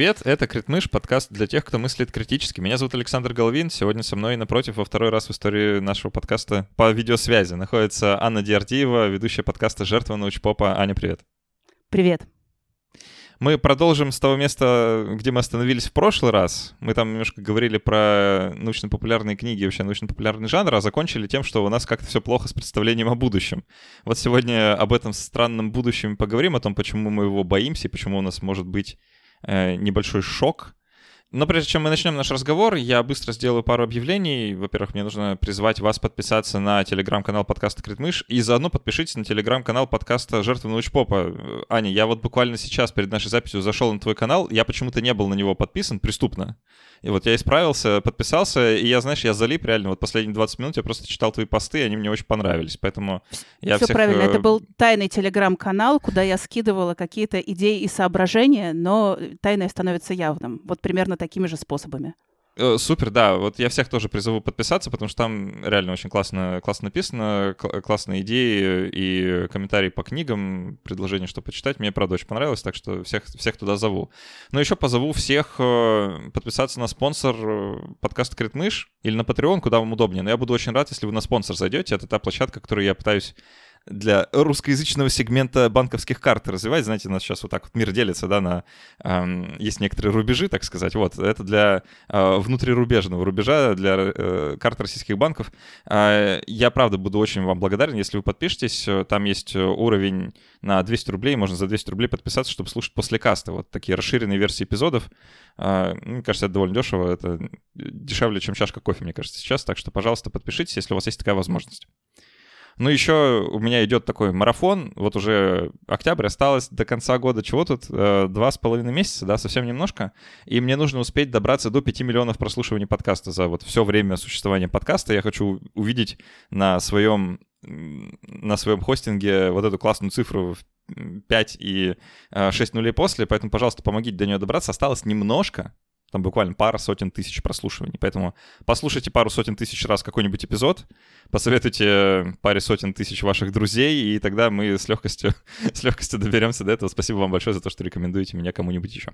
Привет, это Критмыш, подкаст для тех, кто мыслит критически. Меня зовут Александр Головин. Сегодня со мной напротив во второй раз в истории нашего подкаста по видеосвязи находится Анна Диардиева, ведущая подкаста «Жертва научпопа». Аня, привет. Привет. Мы продолжим с того места, где мы остановились в прошлый раз. Мы там немножко говорили про научно-популярные книги, вообще научно-популярный жанр, а закончили тем, что у нас как-то все плохо с представлением о будущем. Вот сегодня об этом странном будущем поговорим, о том, почему мы его боимся и почему у нас может быть небольшой шок но прежде чем мы начнем наш разговор, я быстро сделаю пару объявлений. Во-первых, мне нужно призвать вас подписаться на телеграм-канал подкаста «Критмыш» и заодно подпишитесь на телеграм-канал подкаста «Жертвы научпопа». Аня, я вот буквально сейчас перед нашей записью зашел на твой канал, я почему-то не был на него подписан, преступно. И вот я исправился, подписался, и я, знаешь, я залип реально. Вот последние 20 минут я просто читал твои посты, и они мне очень понравились. Поэтому я Все всех... правильно. Это э, был тайный телеграм-канал, куда я скидывала какие-то идеи и соображения, но тайное становится явным. Вот примерно такими же способами. Э, Супер, да. Вот я всех тоже призову подписаться, потому что там реально очень классно, классно написано, кл- классные идеи и комментарии по книгам, предложения, что почитать. Мне, правда, очень понравилось, так что всех, всех туда зову. Но еще позову всех э, подписаться на спонсор э, подкаста Критмыш или на Patreon, куда вам удобнее. Но я буду очень рад, если вы на спонсор зайдете. Это та площадка, которую я пытаюсь для русскоязычного сегмента банковских карт развивать. Знаете, у нас сейчас вот так вот мир делится, да, на... эм, есть некоторые рубежи, так сказать. Вот, это для э, внутрирубежного рубежа, для э, карт российских банков. Э, я, правда, буду очень вам благодарен, если вы подпишетесь. Э, Там есть э, уровень на 200 рублей, можно за 200 рублей подписаться, чтобы слушать после каста. Вот такие расширенные версии эпизодов. Э, Мне кажется, это довольно дешево. Это дешевле, чем чашка кофе, мне кажется, сейчас. Так что, пожалуйста, подпишитесь, если у вас есть такая возможность. Ну, еще у меня идет такой марафон. Вот уже октябрь осталось до конца года. Чего тут? Э, Два с половиной месяца, да, совсем немножко. И мне нужно успеть добраться до 5 миллионов прослушиваний подкаста за вот все время существования подкаста. Я хочу увидеть на своем на своем хостинге вот эту классную цифру в 5 и э, 6 нулей после, поэтому, пожалуйста, помогите до нее добраться. Осталось немножко, там буквально пара сотен тысяч прослушиваний. Поэтому послушайте пару сотен тысяч раз какой-нибудь эпизод, посоветуйте паре сотен тысяч ваших друзей, и тогда мы с легкостью, с легкостью доберемся до этого. Спасибо вам большое за то, что рекомендуете меня кому-нибудь еще.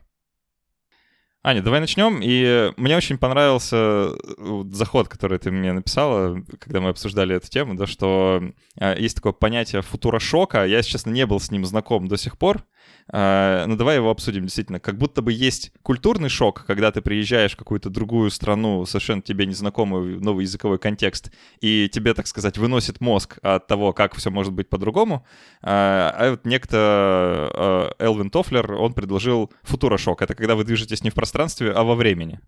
Аня, давай начнем. И мне очень понравился э, заход, который ты мне написала, когда мы обсуждали эту тему, да, что э, есть такое понятие футурошока. Я, если честно, не был с ним знаком до сих пор. Э, но давай его обсудим действительно. Как будто бы есть культурный шок, когда ты приезжаешь в какую-то другую страну, совершенно тебе незнакомый новый языковой контекст, и тебе, так сказать, выносит мозг от того, как все может быть по-другому. А а вот некто э, Элвин Тофлер, он предложил футурошок. Это когда вы движетесь не в пространстве, а во времени.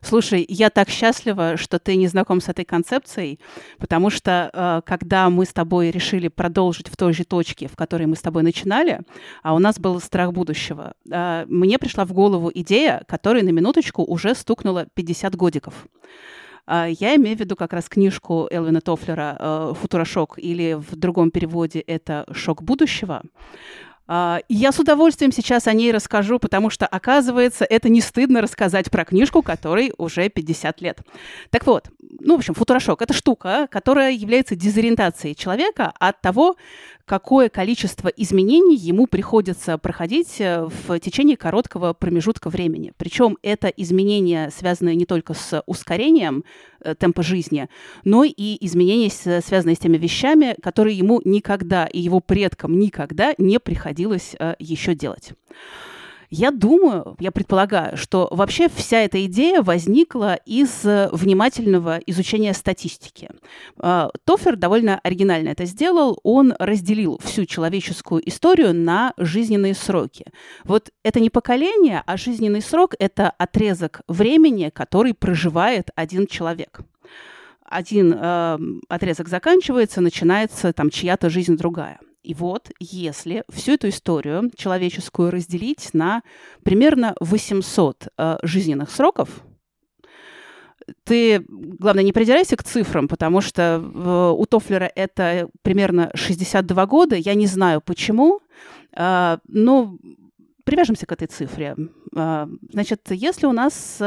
Слушай, я так счастлива, что ты не знаком с этой концепцией, потому что э, когда мы с тобой решили продолжить в той же точке, в которой мы с тобой начинали, а у нас был страх будущего, э, мне пришла в голову идея, которой на минуточку уже стукнуло 50 годиков. А, Я имею в виду как раз книжку Элвина Тофлера э, «Футурошок» или в другом переводе это «Шок будущего». А, Я с удовольствием сейчас о ней расскажу, потому что, оказывается, это не стыдно рассказать про книжку, которой уже 50 лет. Так вот, ну, в общем, футурошок — это штука, которая является дезориентацией человека от того, какое количество изменений ему приходится проходить э, в течение короткого промежутка времени. Причем это изменения, связанные не только с ускорением э, темпа жизни, но и изменения, связанные с теми вещами, которые ему никогда и его предкам никогда не приходилось э, еще делать. Я думаю, я предполагаю, что вообще вся эта идея возникла из э, внимательного изучения статистики. А, Тофер довольно оригинально это сделал. Он разделил всю человеческую историю на жизненные сроки. Вот это не поколение, а жизненный срок — это отрезок времени, который проживает один человек один э, отрезок заканчивается, начинается там чья-то жизнь другая. И вот, если всю эту историю человеческую разделить на примерно 800 э, жизненных сроков, ты, главное, не придирайся к цифрам, потому что э, у Тофлера это примерно 62 года. Я не знаю, почему, э, но привяжемся к этой цифре. Э, значит, если у нас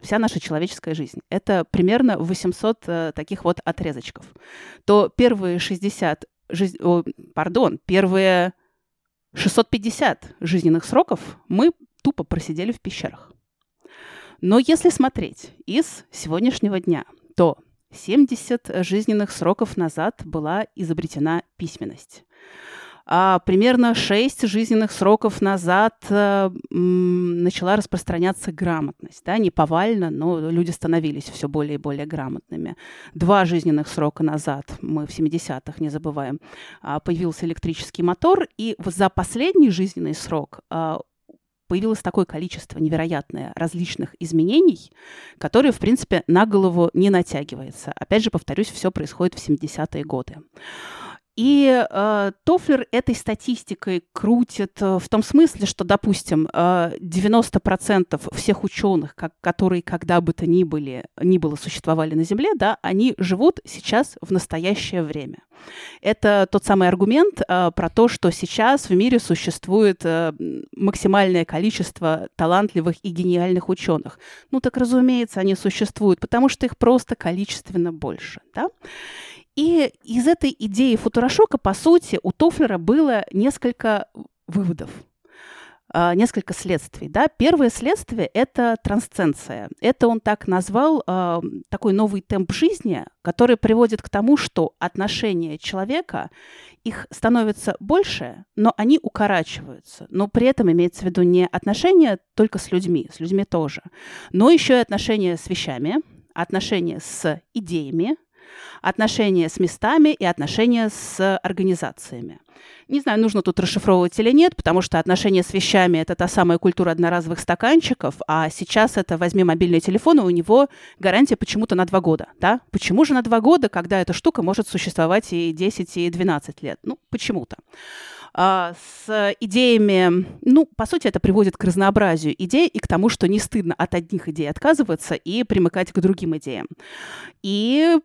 вся наша человеческая жизнь. Это примерно 800 э, таких вот отрезочков. То первые 60, жизнь, о, пардон, первые 650 жизненных сроков мы тупо просидели в пещерах. Но если смотреть из сегодняшнего дня, то 70 жизненных сроков назад была изобретена письменность. А примерно 6 жизненных сроков назад э, м, начала распространяться грамотность. Да, не повально, но люди становились все более и более грамотными. Два жизненных срока назад, мы в 70-х не забываем, а, появился электрический мотор, и за последний жизненный срок а, появилось такое количество невероятное различных изменений, которые, в принципе, на голову не натягивается. Опять же, повторюсь, все происходит в 70-е годы. И э, Тофлер этой статистикой крутит э, в том смысле, что, допустим, э, 90% всех ученых, как, которые когда бы то ни, были, ни было существовали на Земле, да, они живут сейчас в настоящее время. Это тот самый аргумент э, про то, что сейчас в мире существует э, максимальное количество талантливых и гениальных ученых. Ну так, разумеется, они существуют, потому что их просто количественно больше. Да? И из этой идеи футурошока, по сути, у Тофлера было несколько выводов, а, несколько следствий. Да? Первое следствие – это трансценция. Это он так назвал э, такой новый темп жизни, который приводит к тому, что отношения человека, их становится больше, но они укорачиваются. Но при этом имеется в виду не отношения только с людьми, с людьми тоже, но еще и отношения с вещами, отношения с идеями, отношения с местами и отношения с организациями. Не знаю, нужно тут расшифровывать или нет, потому что отношения с вещами – это та самая культура одноразовых стаканчиков, а сейчас это возьми мобильный телефон, и у него гарантия почему-то на два года. Да? Почему же на два года, когда эта штука может существовать и 10, и 12 лет? Ну, почему-то а, с идеями, ну, по сути, это приводит к разнообразию идей и к тому, что не стыдно от одних идей отказываться и примыкать к другим идеям. И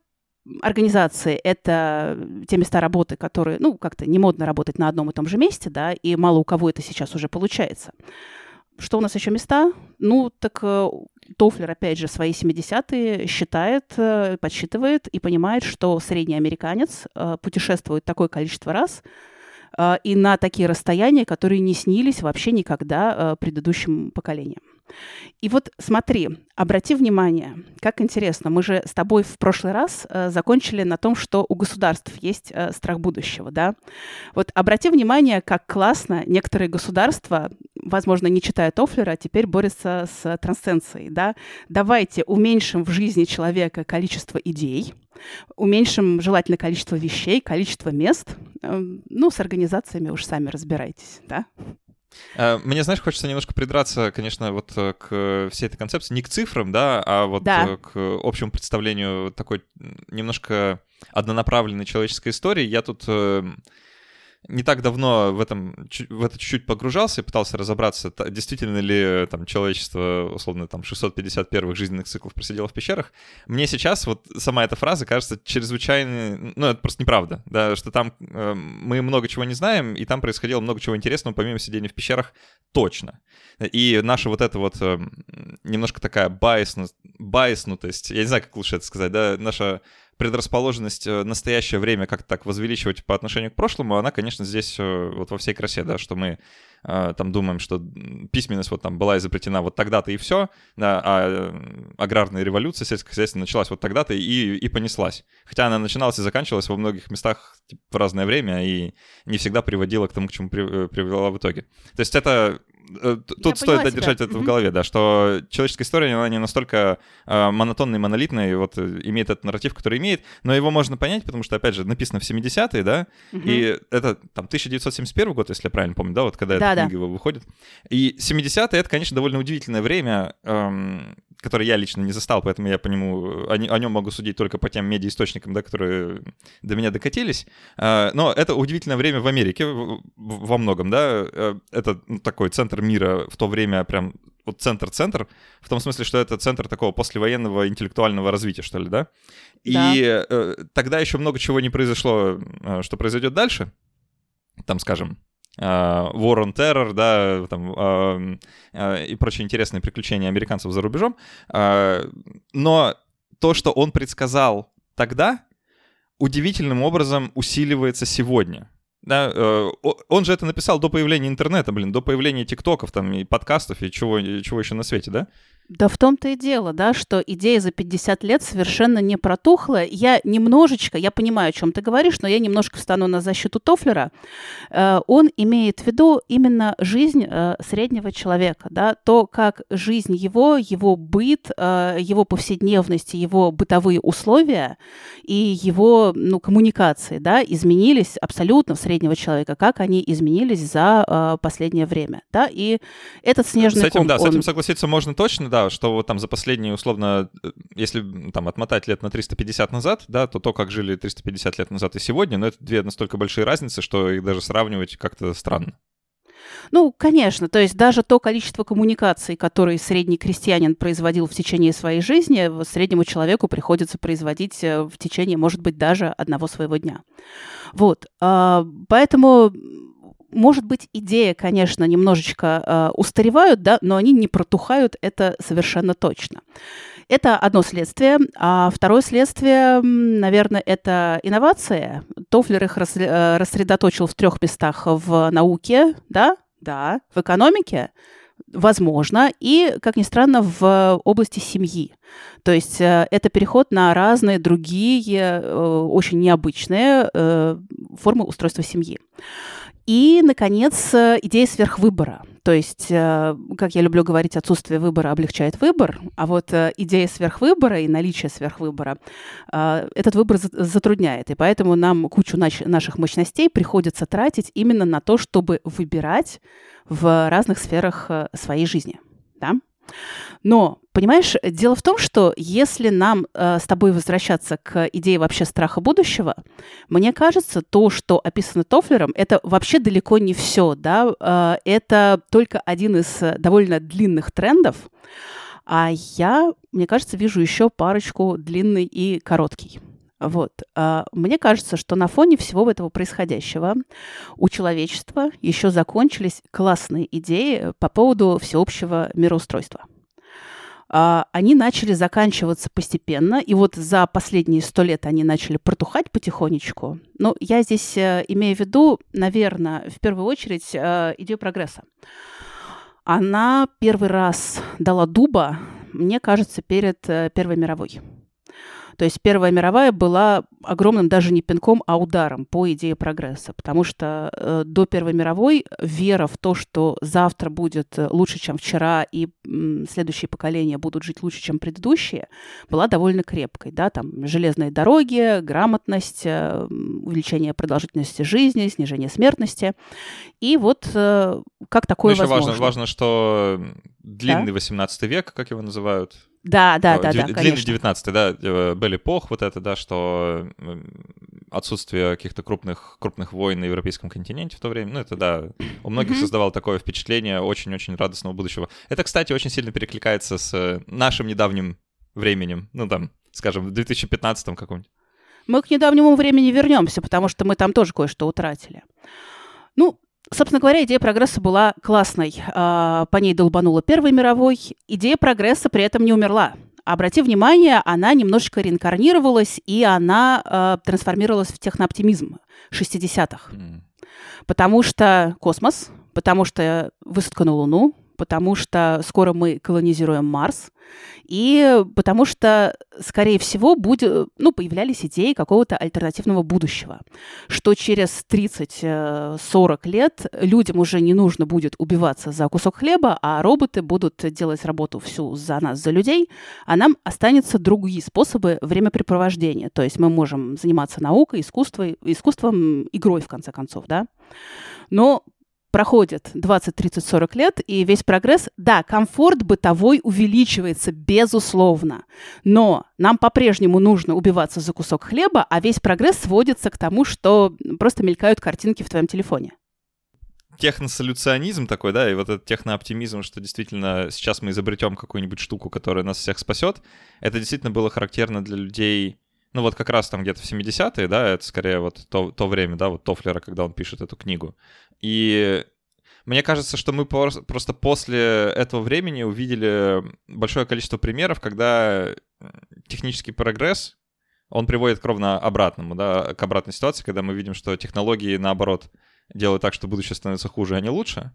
организации — это те места работы, которые, ну, как-то не модно работать на одном и том же месте, да, и мало у кого это сейчас уже получается. Что у нас еще места? Ну, так э, Тофлер, опять же, свои 70-е считает, э, подсчитывает и понимает, что средний американец э, путешествует такое количество раз и на такие расстояния, которые не снились вообще никогда предыдущим поколениям. И вот смотри, обрати внимание, как интересно, мы же с тобой в прошлый раз э, закончили на том, что у государств есть э, страх будущего, да? Вот обрати внимание, как классно некоторые государства, возможно, не читая Тофлера, теперь борются с трансценцией, да? Давайте уменьшим в жизни человека количество идей, уменьшим желательно количество вещей, количество мест, э, ну, с организациями уж сами разбирайтесь, да? Э, мне, знаешь, хочется немножко придраться, конечно, вот э, к всей этой концепции, не к цифрам, да, а вот да. Э, к общему представлению такой немножко однонаправленной человеческой истории. Я тут не так давно в, этом, в это чуть-чуть погружался и пытался разобраться, действительно ли там человечество, условно, там 650 первых жизненных циклов просидело в пещерах. Мне сейчас вот сама эта фраза кажется чрезвычайно... Ну, это просто неправда, да, что там э, мы много чего не знаем, и там происходило много чего интересного, помимо сидения в пещерах, точно. И наша вот эта вот э, немножко такая байсну, байснутость, я не знаю, как лучше это сказать, да, наша предрасположенность э, настоящее время как-то так возвеличивать по отношению к прошлому, она, конечно, здесь э, вот во всей красе, да, что мы э, там думаем, что письменность вот там была изобретена вот тогда-то и все, да, а аграрная революция сельскохозяйственная началась вот тогда-то и, и понеслась. Хотя она начиналась и заканчивалась во многих местах типа, в разное время и не всегда приводила к тому, к чему привела в итоге. То есть это тут стоит тебя. держать это в голове, да, что человеческая история, она не настолько э, монотонная и монолитная, и вот э, имеет этот нарратив, который имеет, но его можно понять, потому что, опять же, написано в 70-е, да, угу. и это там 1971 год, если я правильно помню, да, вот когда да, эта да. книга выходит. И 70-е — это, конечно, довольно удивительное время, эм, которое я лично не застал, поэтому я по нему, о, о нем могу судить только по тем медиаисточникам, да, которые до меня докатились. Э, но это удивительное время в Америке во многом, да, э, это ну, такой центр мира в то время прям вот центр-центр, в том смысле, что это центр такого послевоенного интеллектуального развития, что ли, да? И да. Э, тогда еще много чего не произошло, э, что произойдет дальше. Там, скажем, э, War on Terror, да, там, э, э, и прочие интересные приключения американцев за рубежом. Но то, что он предсказал тогда, удивительным образом усиливается сегодня. Да, э, он же это написал до появления интернета, блин, до появления тиктоков там и подкастов и чего, и чего еще на свете, да? Да в том-то и дело, да, что идея за 50 лет совершенно не протухла. Я немножечко, я понимаю, о чем ты говоришь, но я немножко встану на защиту Тофлера. Э, он имеет в виду именно жизнь э, среднего человека, да, то, как жизнь его, его быт, э, его повседневность, его бытовые условия и его, ну, коммуникации, да, изменились абсолютно в среднего человека, как они изменились за последнее время, да, и этот снежный с этим, ком, да, он... с этим согласиться можно точно, да, что вот там за последние, условно, э, если там отмотать лет на 350 назад, да, то то, как жили 350 лет назад и сегодня, ну, это две настолько большие разницы, что их даже сравнивать как-то странно. Ну, конечно, то есть даже то количество коммуникаций, которые средний крестьянин производил в течение своей жизни, среднему человеку приходится производить э, в течение, может быть, даже одного своего дня. Вот, а, поэтому может быть, идея, конечно, немножечко э, устаревают, да, но они не протухают, это совершенно точно. Это одно следствие. А второе следствие, наверное, это инновация. Тофлер их рас, э, рассредоточил в трех местах в науке, да, да, в экономике, возможно, и, как ни странно, в области семьи. То есть э, это переход на разные другие, э, очень необычные э, формы устройства семьи. И, наконец, э, идея сверхвыбора. То есть, э, как я люблю говорить, отсутствие выбора облегчает выбор, а вот э, идея сверхвыбора и наличие сверхвыбора этот выбор затрудняет. И поэтому нам кучу наших мощностей приходится тратить именно на то, чтобы выбирать в разных сферах своей жизни. Да? Но, понимаешь, дело в том, что если нам э, с тобой возвращаться к идее вообще страха будущего, мне кажется, то, что описано Тофлером, это вообще далеко не все, да, э, это только один из довольно длинных трендов, а я, мне кажется, вижу еще парочку длинный и короткий. Вот. А, мне кажется, что на фоне всего этого происходящего у человечества еще закончились классные идеи по поводу всеобщего мироустройства. А, они начали заканчиваться постепенно, и вот за последние сто лет они начали протухать потихонечку. Но я здесь э, имею в виду, наверное, в первую очередь э, идею прогресса. Она первый раз дала дуба, мне кажется, перед э, Первой мировой. То есть Первая мировая была огромным даже не пинком, а ударом по идее прогресса, потому что э, до Первой мировой вера в то, что завтра будет э, лучше, чем вчера, и м, следующие поколения будут жить лучше, чем предыдущие, была довольно крепкой. Да? Там железные дороги, грамотность, э, увеличение продолжительности жизни, снижение смертности. И вот э, как такое ну, еще возможно? Важно, важно, что длинный да? 18 век, как его называют, да, да, да, да, Длинный 19 да, э, Белли Пох, вот это, да, что отсутствие каких-то крупных, крупных войн на европейском континенте в то время, ну, это, да, у многих mm-hmm. создавало такое впечатление очень-очень радостного будущего. Это, кстати, очень сильно перекликается с нашим недавним временем, ну, там, скажем, в 2015 каком-нибудь. Мы к недавнему времени вернемся, потому что мы там тоже кое-что утратили. Ну, Собственно говоря, идея прогресса была классной. А, по ней долбанула Первой мировой. Идея прогресса при этом не умерла. Обрати внимание, она немножечко реинкарнировалась, и она э, трансформировалась в технооптимизм 60-х. Mm. Потому что космос, потому что высадка на Луну, потому что скоро мы колонизируем Марс, и потому что, скорее всего, будет, ну, появлялись идеи какого-то альтернативного будущего, что через 30-40 лет людям уже не нужно будет убиваться за кусок хлеба, а роботы будут делать работу всю за нас, за людей, а нам останутся другие способы времяпрепровождения. То есть мы можем заниматься наукой, искусством, искусством игрой, в конце концов, да. Но проходит 20, 30, 40 лет, и весь прогресс, да, комфорт бытовой увеличивается, безусловно, но нам по-прежнему нужно убиваться за кусок хлеба, а весь прогресс сводится к тому, что просто мелькают картинки в твоем телефоне. Техносолюционизм такой, да, и вот этот технооптимизм, что действительно сейчас мы изобретем какую-нибудь штуку, которая нас всех спасет, это действительно было характерно для людей, ну вот как раз там где-то в 70-е, да, это скорее вот то, то время, да, вот Тофлера, когда он пишет эту книгу. И мне кажется, что мы просто после этого времени увидели большое количество примеров, когда технический прогресс он приводит к ровно обратному, да, к обратной ситуации, когда мы видим, что технологии, наоборот, делают так, что будущее становится хуже, а не лучше.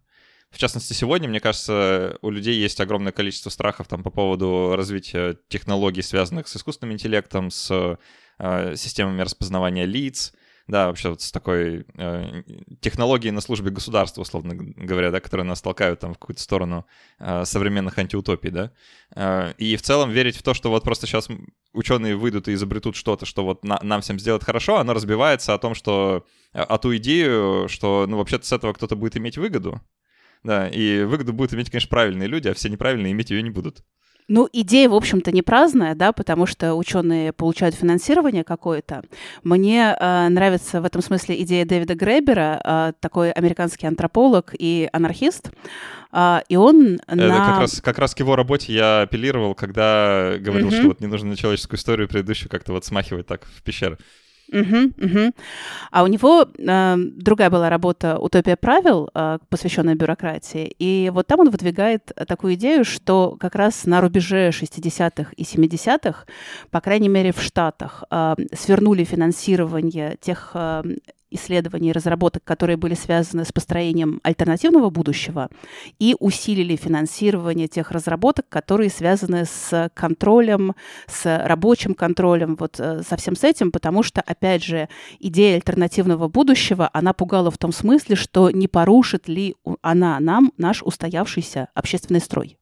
В частности, сегодня, мне кажется, у людей есть огромное количество страхов там по поводу развития технологий, связанных с искусственным интеллектом, с э, системами распознавания лиц, да, вообще вот с такой э, технологией на службе государства, условно говоря, да, которые нас толкают там в какую-то сторону э, современных антиутопий, да. Э, и в целом верить в то, что вот просто сейчас ученые выйдут и изобретут что-то, что вот на, нам всем сделает хорошо, оно разбивается о том, что э, о ту идею, что, ну, вообще-то с этого кто-то будет иметь выгоду, да, и выгоду будут иметь, конечно, правильные люди, а все неправильные иметь ее не будут. Ну, идея, в общем-то, не праздная, да, потому что ученые получают финансирование какое-то. Мне э, нравится в этом смысле идея Дэвида Гребера, э, такой американский антрополог и анархист. Uh, и он Это на... как, раз, как раз к его работе я апеллировал, когда говорил, mm-hmm. что вот не нужно на человеческую историю предыдущую как-то вот смахивать так в пещеры. Угу, угу. А у него э, другая была работа «Утопия правил», э, посвященная бюрократии. И вот там он выдвигает такую идею, что как раз на рубеже 60-х и 70-х, по крайней мере в Штатах, э, свернули финансирование тех э, исследований и разработок, которые были связаны с построением альтернативного будущего, и усилили финансирование тех разработок, которые связаны с контролем, с рабочим контролем, вот э, со всем с этим, потому что, опять же, идея альтернативного будущего, она пугала в том смысле, что не порушит ли она нам наш устоявшийся общественный строй.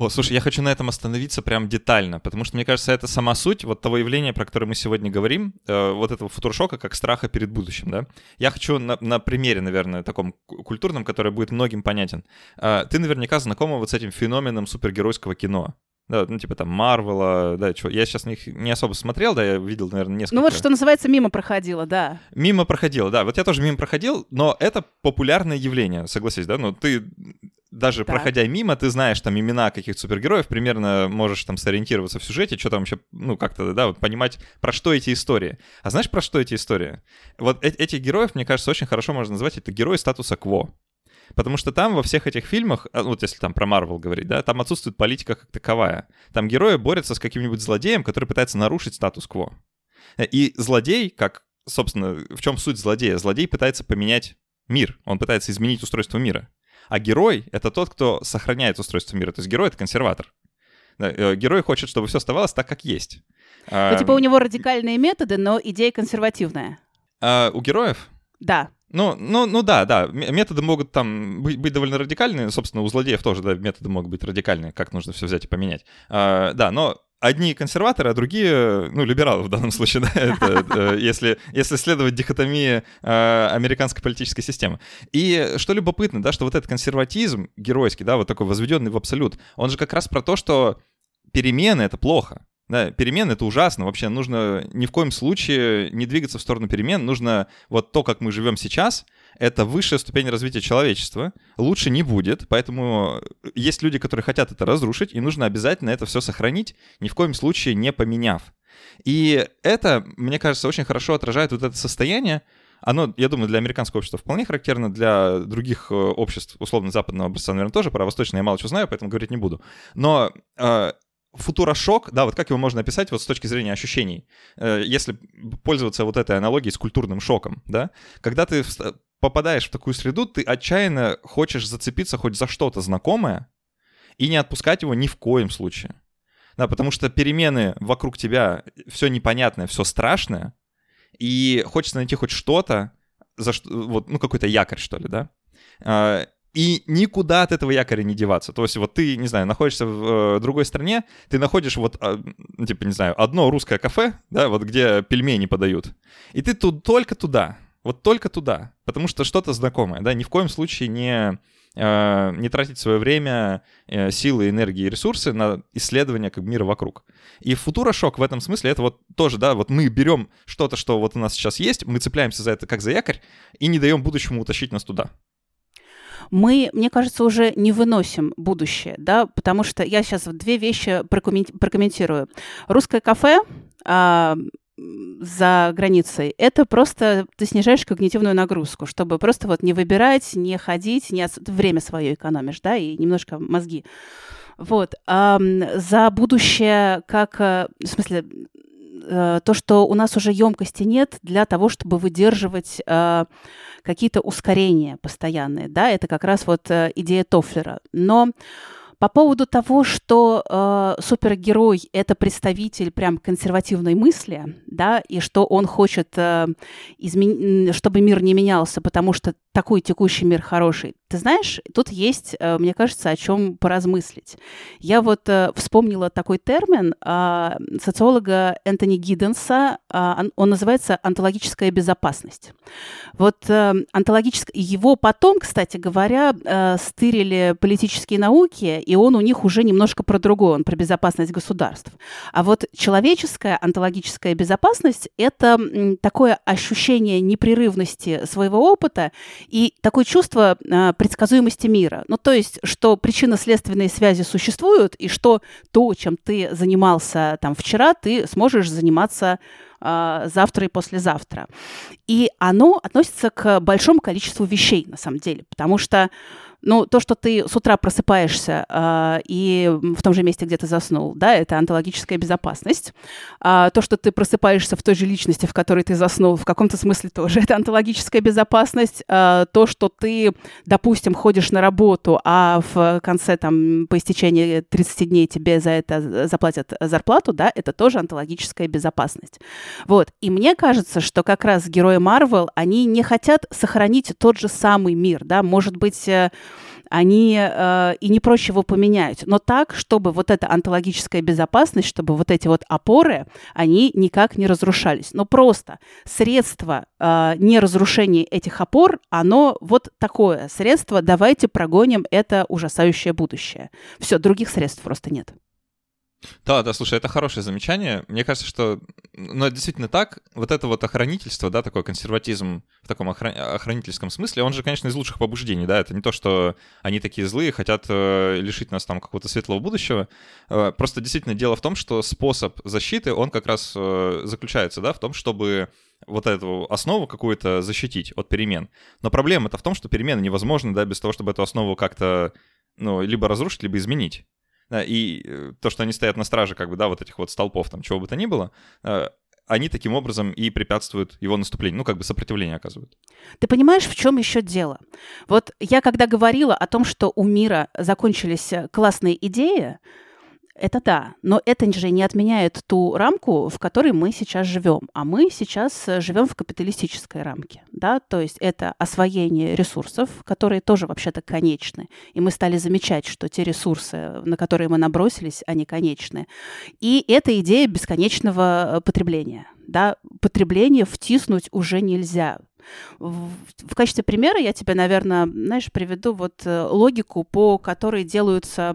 О, слушай, я хочу на этом остановиться прям детально, потому что, мне кажется, это сама суть вот того явления, про которое мы сегодня говорим, э, вот этого футуршока как страха перед будущим, да. Я хочу на, на примере, наверное, таком культурном, который будет многим понятен. Э, ты наверняка знакома вот с этим феноменом супергеройского кино. Да, ну, типа там Марвела, да, чего. Я сейчас их не особо смотрел, да, я видел, наверное, несколько. Ну вот, что называется, мимо проходило, да. Мимо проходило, да. Вот я тоже мимо проходил, но это популярное явление, согласись, да? Ну, ты даже так. проходя мимо, ты знаешь там имена каких-то супергероев, примерно можешь там сориентироваться в сюжете, что там вообще, ну, как-то, да, вот понимать, про что эти истории. А знаешь, про что эти истории? Вот э- этих героев, мне кажется, очень хорошо можно назвать, это герои статуса кво. Потому что там во всех этих фильмах, а, вот если там про Марвел говорить, да, там отсутствует политика как таковая. Там герои борются с каким-нибудь злодеем, который пытается нарушить статус-кво. И злодей, как, собственно, в чем суть злодея? Злодей пытается поменять мир, он пытается изменить устройство мира. А герой — это тот, кто сохраняет устройство мира. То есть герой — это консерватор. Э, герой хочет, чтобы все оставалось так, как есть. Ну, типа у него радикальные методы, но идея консервативная. А, у героев? Да. Ну, ну, ну да, да. Методы могут там быть, быть довольно радикальные. Собственно, у злодеев тоже да, методы могут быть радикальные, как нужно все взять и поменять. А, да, но одни консерваторы, а другие, ну, либералы в данном случае, да, это, э, если, если следовать дихотомии э, американской политической системы. И что любопытно, да, что вот этот консерватизм геройский, да, вот такой возведенный в абсолют, он же как раз про то, что перемены — это плохо. Да, перемен — это ужасно. Вообще нужно ни в коем случае не двигаться в сторону перемен. Нужно вот то, как мы живем сейчас — это высшая ступень развития человечества, лучше не будет, поэтому есть люди, которые хотят это разрушить, и нужно обязательно это все сохранить, ни в коем случае не поменяв. И это, мне кажется, очень хорошо отражает вот это состояние, оно, я думаю, для американского общества вполне характерно, для других э, обществ, условно, западного образца, наверное, тоже, про восточное я мало чего знаю, поэтому говорить не буду. Но э, футурошок, да, вот как его можно описать вот с точки зрения ощущений, э, если пользоваться вот этой аналогией с культурным шоком, да, когда ты попадаешь в такую среду, ты отчаянно хочешь зацепиться хоть за что-то знакомое и не отпускать его ни в коем случае. Да, потому что перемены вокруг тебя, все непонятное, все страшное, и хочется найти хоть что-то, за что, вот, ну, какой-то якорь, что ли, да? А, и никуда от этого якоря не деваться. То есть вот ты, не знаю, находишься в э, другой стране, ты находишь вот, э, типа, не знаю, одно русское кафе, да, вот где пельмени подают, и ты тут только туда, вот только туда, потому что что-то знакомое, да, ни в коем случае не, э, не тратить свое время, э, силы, энергии и ресурсы на исследование как мира вокруг. И футурошок в этом смысле это вот тоже, да, вот мы берем что-то, что вот у нас сейчас есть, мы цепляемся за это как за якорь и не даем будущему утащить нас туда мы, мне кажется, уже не выносим будущее, да, потому что я сейчас две вещи прокомментирую. Русское кафе а, за границей, это просто ты снижаешь когнитивную нагрузку, чтобы просто вот не выбирать, не ходить, не от... время свое экономишь, да, и немножко мозги. Вот. А, за будущее, как, э, в смысле, э, то, что у нас уже емкости нет для того, чтобы выдерживать э, какие-то ускорения постоянные, да, это как раз вот идея Тофлера. Но по поводу того, что э, супергерой это представитель прям консервативной мысли, да, и что он хочет, э, измен... чтобы мир не менялся, потому что такой текущий мир хороший. Ты знаешь, тут есть, э, мне кажется, о чем поразмыслить. Я вот э, вспомнила такой термин э, социолога Энтони Гидденса, он называется «онтологическая безопасность». Вот онтологическая... Его потом, кстати говоря, стырили политические науки, и он у них уже немножко про другое, он про безопасность государств. А вот человеческая онтологическая безопасность — это такое ощущение непрерывности своего опыта и такое чувство э, предсказуемости мира. Ну, то есть, что причинно-следственные связи существуют, и что то, чем ты занимался там вчера, ты сможешь заниматься э, завтра и послезавтра. И оно относится к большому количеству вещей, на самом деле, потому что ну, то, что ты с утра просыпаешься э, и в том же месте, где ты заснул, да, это онтологическая безопасность. А то, что ты просыпаешься в той же личности, в которой ты заснул, в каком-то смысле тоже это онтологическая безопасность. А то, что ты, допустим, ходишь на работу, а в конце, там, по истечении 30 дней тебе за это заплатят зарплату, да, это тоже онтологическая безопасность. Вот. И мне кажется, что как раз герои Марвел, они не хотят сохранить тот же самый мир, да, может быть, э, они э, и не проще его поменять, но так, чтобы вот эта онтологическая безопасность, чтобы вот эти вот опоры, они никак не разрушались. Но просто средство э, неразрушения этих опор, оно вот такое средство, давайте прогоним это ужасающее будущее. Все, других средств просто нет. Да, да, слушай, это хорошее замечание. Мне кажется, что, ну, это действительно так. Вот это вот охранительство, да, такой консерватизм в таком охран... охранительском смысле, он же, конечно, из лучших побуждений, да. Это не то, что они такие злые, хотят э, лишить нас там какого-то светлого будущего. Э, просто действительно дело в том, что способ защиты, он как раз э, заключается, да, в том, чтобы вот эту основу какую-то защитить от перемен. Но проблема-то в том, что перемены невозможны, да, без того, чтобы эту основу как-то, ну, либо разрушить, либо изменить. Да, и э, то, что они стоят на страже, как бы, да, вот этих вот столпов, там, чего бы то ни было, э, они таким образом и препятствуют его наступлению, ну, как бы сопротивление оказывают. Ты понимаешь, в чем еще дело? Вот я когда говорила о том, что у мира закончились э, классные идеи, это да, но это же не отменяет ту рамку, в которой мы сейчас живем. А мы сейчас э, живем в капиталистической рамке. Да? То есть это освоение ресурсов, которые тоже вообще-то конечны. И мы стали замечать, что те ресурсы, на которые мы набросились, они конечны. И это идея бесконечного э, потребления. Да? Потребление втиснуть уже нельзя. В, качестве примера я тебе, наверное, знаешь, приведу вот э, логику, по которой делаются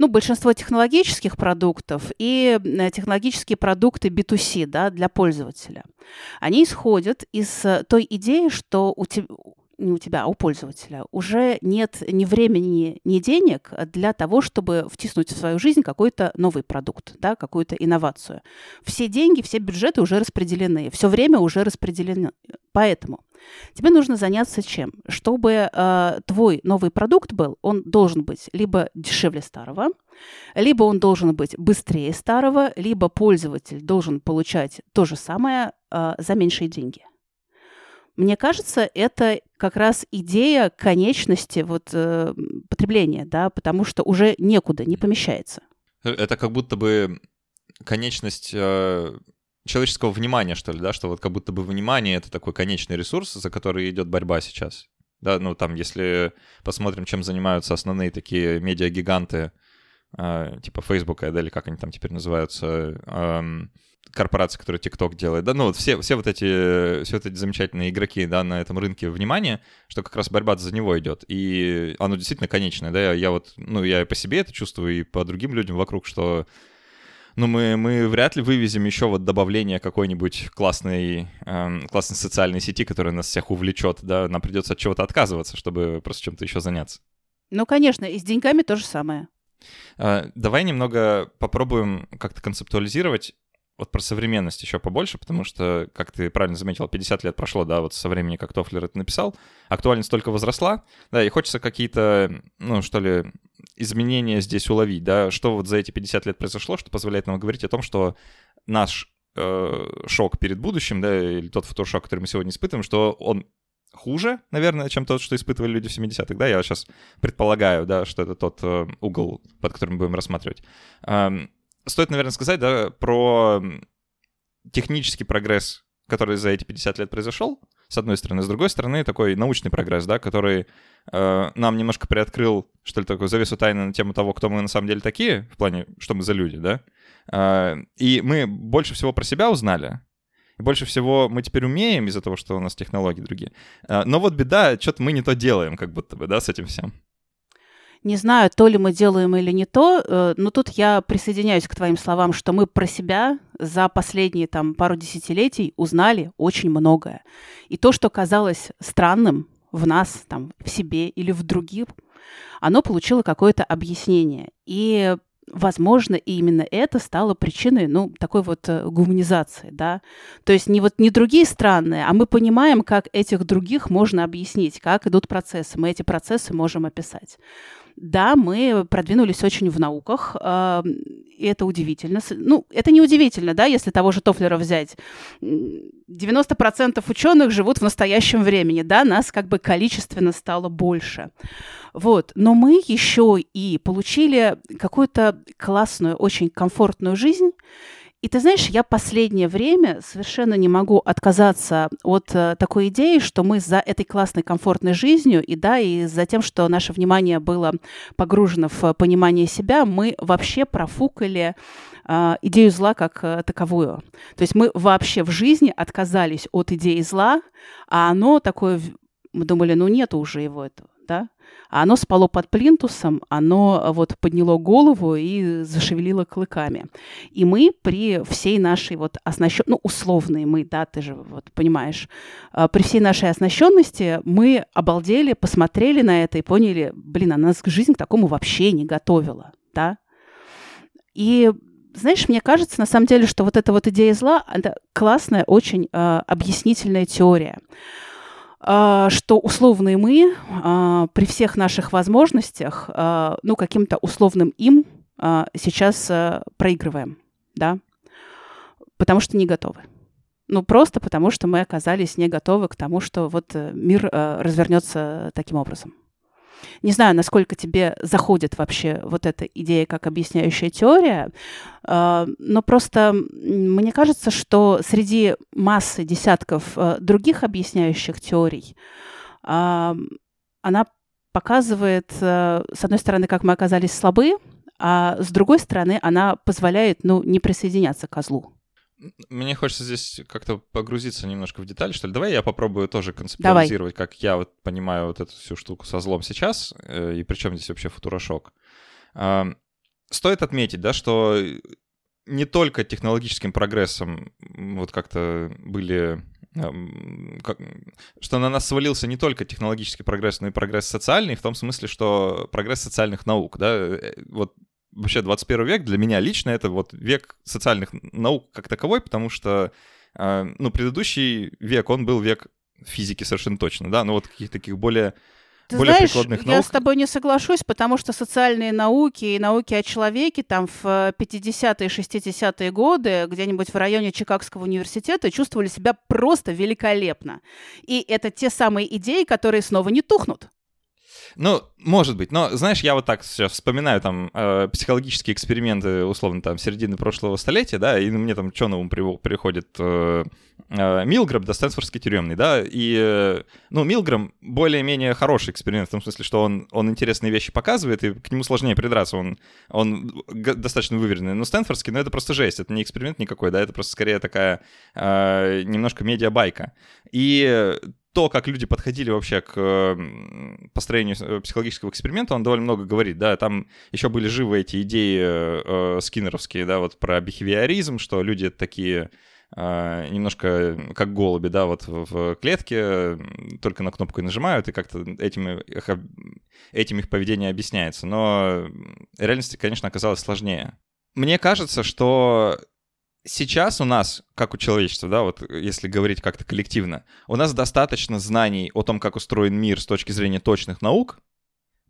ну, большинство технологических продуктов и э, технологические продукты B2C да, для пользователя. Они исходят из э, той идеи, что у тебя не у тебя, а у пользователя, уже нет ни времени, ни денег для того, чтобы втиснуть в свою жизнь какой-то новый продукт, да, какую-то инновацию. Все деньги, все бюджеты уже распределены, все время уже распределено. Поэтому тебе нужно заняться чем? Чтобы э, твой новый продукт был, он должен быть либо дешевле старого, либо он должен быть быстрее старого, либо пользователь должен получать то же самое э, за меньшие деньги. Мне кажется, это как раз идея конечности вот, э, потребления, да, потому что уже некуда, не помещается. Это как будто бы конечность э, человеческого внимания, что ли, да, что вот как будто бы внимание — это такой конечный ресурс, за который идет борьба сейчас. Да, ну там, если посмотрим, чем занимаются основные такие медиагиганты, э, типа Facebook, да, или как они там теперь называются, корпорации, которые TikTok делает, да, ну вот все, все вот эти, все вот эти замечательные игроки, да, на этом рынке внимания, что как раз борьба за него идет, и оно действительно конечное, да, я, я вот, ну, я и по себе это чувствую, и по другим людям вокруг, что ну, мы, мы вряд ли вывезем еще вот добавление какой-нибудь классной, эм, классной социальной сети, которая нас всех увлечет, да, нам придется от чего-то отказываться, чтобы просто чем-то еще заняться. Ну, конечно, и с деньгами то же самое. Uh, давай немного попробуем как-то концептуализировать вот про современность еще побольше, потому что, как ты правильно заметил, 50 лет прошло, да, вот со времени, как Тофлер это написал, актуальность только возросла, да, и хочется какие-то, ну, что ли, изменения здесь уловить, да, что вот за эти 50 лет произошло, что позволяет нам говорить о том, что наш э, шок перед будущим, да, или тот футуршок, который мы сегодня испытываем, что он хуже, наверное, чем тот, что испытывали люди в 70-х, да, я сейчас предполагаю, да, что это тот э, угол, под которым будем рассматривать. Эм, стоит, наверное, сказать, да, про технический прогресс, который за эти 50 лет произошел, с одной стороны. С другой стороны, такой научный прогресс, да, который э, нам немножко приоткрыл, что ли, такую завесу тайны на тему того, кто мы на самом деле такие, в плане, что мы за люди, да. Э, и мы больше всего про себя узнали, и больше всего мы теперь умеем из-за того, что у нас технологии другие. Э, но вот беда, что-то мы не то делаем, как будто бы, да, с этим всем. Не знаю, то ли мы делаем или не то, э, но тут я присоединяюсь к твоим словам, что мы про себя за последние там пару десятилетий узнали очень многое. И то, что казалось странным в нас, там, в себе или в других, оно получило какое-то объяснение. И возможно, именно это стало причиной, ну, такой вот э, гуманизации, да. То есть не вот не другие страны, а мы понимаем, как этих других можно объяснить, как идут процессы. Мы эти процессы можем описать. Да, мы продвинулись очень в науках, э, и это удивительно. Ну, это не удивительно, да, если того же Тофлера взять. 90% ученых живут в настоящем времени, да, нас как бы количественно стало больше. Вот. Но мы еще и получили какую-то классную, очень комфортную жизнь, и ты знаешь, я последнее время совершенно не могу отказаться от э, такой идеи, что мы за этой классной комфортной жизнью и да, и за тем, что наше внимание было погружено в понимание себя, мы вообще профукали э, идею зла как э, таковую. То есть мы вообще в жизни отказались от идеи зла, а оно такое, мы думали, ну нет уже его этого, оно спало под плинтусом, оно э, вот подняло голову и зашевелило клыками. И мы при всей нашей вот оснащенности, ну, условные мы, да, ты же вот понимаешь, э, при всей нашей оснащенности мы обалдели, посмотрели на это и поняли, блин, а нас жизнь к такому вообще не готовила, да. И знаешь, мне кажется, на самом деле, что вот эта вот идея зла, это классная, очень э, объяснительная теория. А, что условные мы а, при всех наших возможностях, а, ну, каким-то условным им сейчас проигрываем, да, потому что не готовы. Ну, просто потому что мы оказались не готовы к тому, что вот э, мир развернется таким образом. Не знаю, насколько тебе заходит вообще вот эта идея как объясняющая теория, а, но просто мне кажется, что среди массы десятков э, других объясняющих теорий а, она показывает, э, с одной стороны, как мы оказались слабы, а с другой стороны, она позволяет, ну, не присоединяться к злу. Мне хочется здесь как-то погрузиться немножко в детали, что ли. Давай я попробую тоже концептуализировать, Давай. как я вот понимаю вот эту всю штуку со злом сейчас, э, и причем здесь вообще футурошок. Стоит отметить, да, что не только технологическим прогрессом вот как-то были как, что на нас свалился не только технологический прогресс, но и прогресс социальный, в том смысле, что прогресс социальных наук, да, э, вот вообще 21 век для меня лично это вот век социальных наук как таковой, потому что, э, ну, предыдущий век, он был век физики совершенно точно, да, но вот каких-то таких более ты более знаешь, прикладных наук. я с тобой не соглашусь, потому что социальные науки и науки о человеке там в 50-е, 60-е годы где-нибудь в районе Чикагского университета чувствовали себя просто великолепно. И это те самые идеи, которые снова не тухнут. Ну, может быть, но, знаешь, я вот так сейчас вспоминаю там э, психологические эксперименты, условно, там, середины прошлого столетия, да, и мне там что новым при, приходит э, э, Милгрэм, да, Стэнфордский тюремный, да, и, э, ну, Милгрэм более-менее хороший эксперимент, в том смысле, что он, он интересные вещи показывает, и к нему сложнее придраться, он, он достаточно выверенный, но Стэнфордский, ну, это просто жесть, это не эксперимент никакой, да, это просто скорее такая э, немножко медиабайка. И то, как люди подходили вообще к построению э, психологического эксперимента, он довольно много говорит, да, там еще были живы эти идеи э, скиннеровские, да, вот про бихевиоризм, что люди такие э, немножко как голуби, да, вот в клетке только на кнопку и нажимают, и как-то этим этим их поведение объясняется. Но реальности, конечно, оказалось сложнее. Мне кажется, что сейчас у нас, как у человечества, да, вот если говорить как-то коллективно, у нас достаточно знаний о том, как устроен мир с точки зрения точных наук,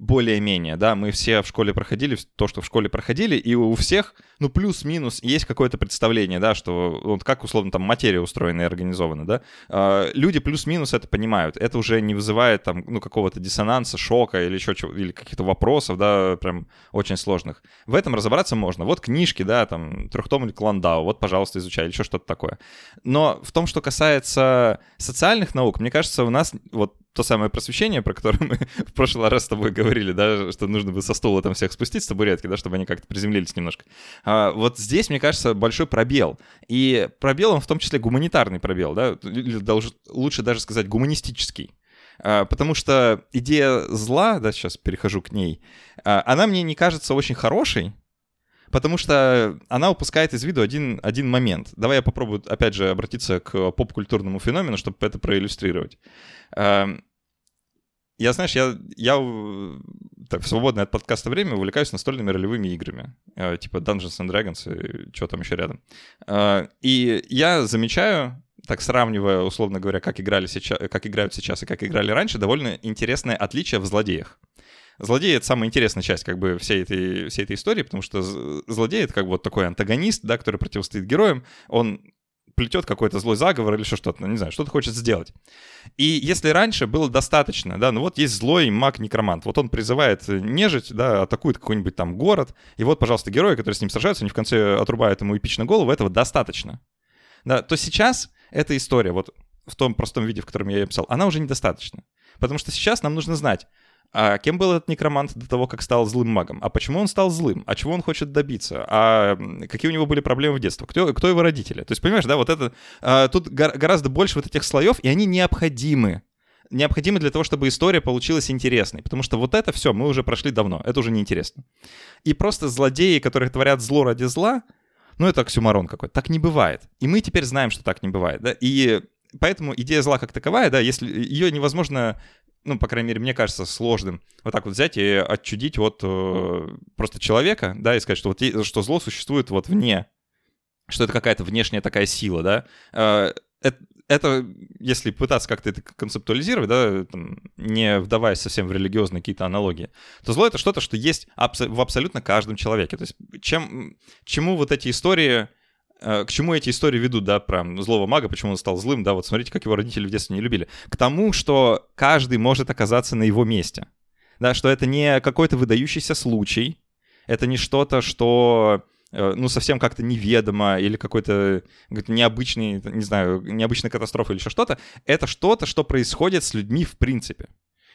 более-менее, да, мы все в школе проходили то, что в школе проходили, и у всех, ну, плюс-минус есть какое-то представление, да, что вот как, условно, там материя устроена и организована, да, э, люди плюс-минус это понимают, это уже не вызывает там, ну, какого-то диссонанса, шока или еще чего, или каких-то вопросов, да, прям очень сложных. В этом разобраться можно. Вот книжки, да, там, трехтомник Ландау, вот, пожалуйста, изучай, или еще что-то такое. Но в том, что касается социальных наук, мне кажется, у нас вот то самое просвещение, про которое мы в прошлый раз с тобой говорили, да, что нужно бы со стула там всех спустить с табуретки, да, чтобы они как-то приземлились немножко. А, вот здесь, мне кажется, большой пробел. И пробел, он в том числе гуманитарный пробел, да, лучше даже сказать гуманистический. А, потому что идея зла, да, сейчас перехожу к ней, а, она мне не кажется очень хорошей, потому что она упускает из виду один, один момент. Давай я попробую, опять же, обратиться к поп-культурному феномену, чтобы это проиллюстрировать. Эм, я, знаешь, я, я так, в свободное от подкаста время увлекаюсь настольными ролевыми играми, э, типа Dungeons and Dragons и что там еще рядом. Э, и я замечаю, так сравнивая, условно говоря, как, играли сейчас, как играют сейчас и как играли раньше, довольно интересное отличие в злодеях. Злодей — это самая интересная часть как бы всей этой, всей этой истории, потому что злодей — это как бы вот такой антагонист, да, который противостоит героям. Он плетет какой-то злой заговор или что-то, ну, не знаю, что-то хочет сделать. И если раньше было достаточно, да, ну вот есть злой маг-некромант, вот он призывает нежить, да, атакует какой-нибудь там город, и вот, пожалуйста, герои, которые с ним сражаются, они в конце отрубают ему эпично голову, этого достаточно. Да, то сейчас эта история, вот в том простом виде, в котором я ее писал, она уже недостаточна. Потому что сейчас нам нужно знать, а кем был этот некромант до того, как стал злым магом? А почему он стал злым? А чего он хочет добиться? А какие у него были проблемы в детстве? Кто, кто его родители? То есть, понимаешь, да, вот это... А, тут гораздо больше вот этих слоев, и они необходимы. Необходимы для того, чтобы история получилась интересной. Потому что вот это все мы уже прошли давно. Это уже неинтересно. И просто злодеи, которые творят зло ради зла, ну, это оксюмарон какой-то. Так не бывает. И мы теперь знаем, что так не бывает. Да? И поэтому идея зла как таковая, да, если ее невозможно ну, по крайней мере, мне кажется сложным вот так вот взять и отчудить от э, просто человека, да, и сказать, что вот что зло существует вот вне, что это какая-то внешняя такая сила, да. Э, это, это, если пытаться как-то это концептуализировать, да, там, не вдаваясь совсем в религиозные какие-то аналогии, то зло — это что-то, что есть абс- в абсолютно каждом человеке. То есть чем, чему вот эти истории к чему эти истории ведут, да, про злого мага, почему он стал злым, да, вот смотрите, как его родители в детстве не любили. К тому, что каждый может оказаться на его месте. Да, что это не какой-то выдающийся случай, это не что-то, что э, ну, совсем как-то неведомо или какой-то необычный, не знаю, необычная катастрофа или еще что-то. Это что-то, что происходит с людьми в принципе.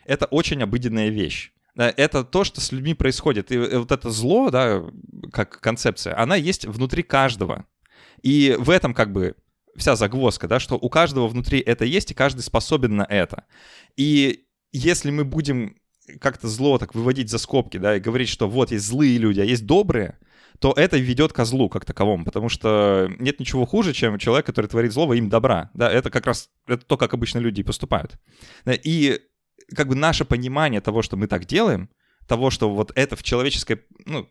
Это очень обыденная вещь. Это то, что с людьми происходит. И вот это зло, да, как концепция, она есть внутри каждого. И в этом как бы вся загвоздка, да, что у каждого внутри это есть, и каждый способен на это. И если мы будем как-то зло так выводить за скобки, да, и говорить, что вот есть злые люди, а есть добрые, то это ведет к злу как таковому, потому что нет ничего хуже, чем человек, который творит зло во имя добра. Да, это как раз это то, как обычно люди поступают. И как бы наше понимание того, что мы так делаем, того, что вот это в человеческой, ну,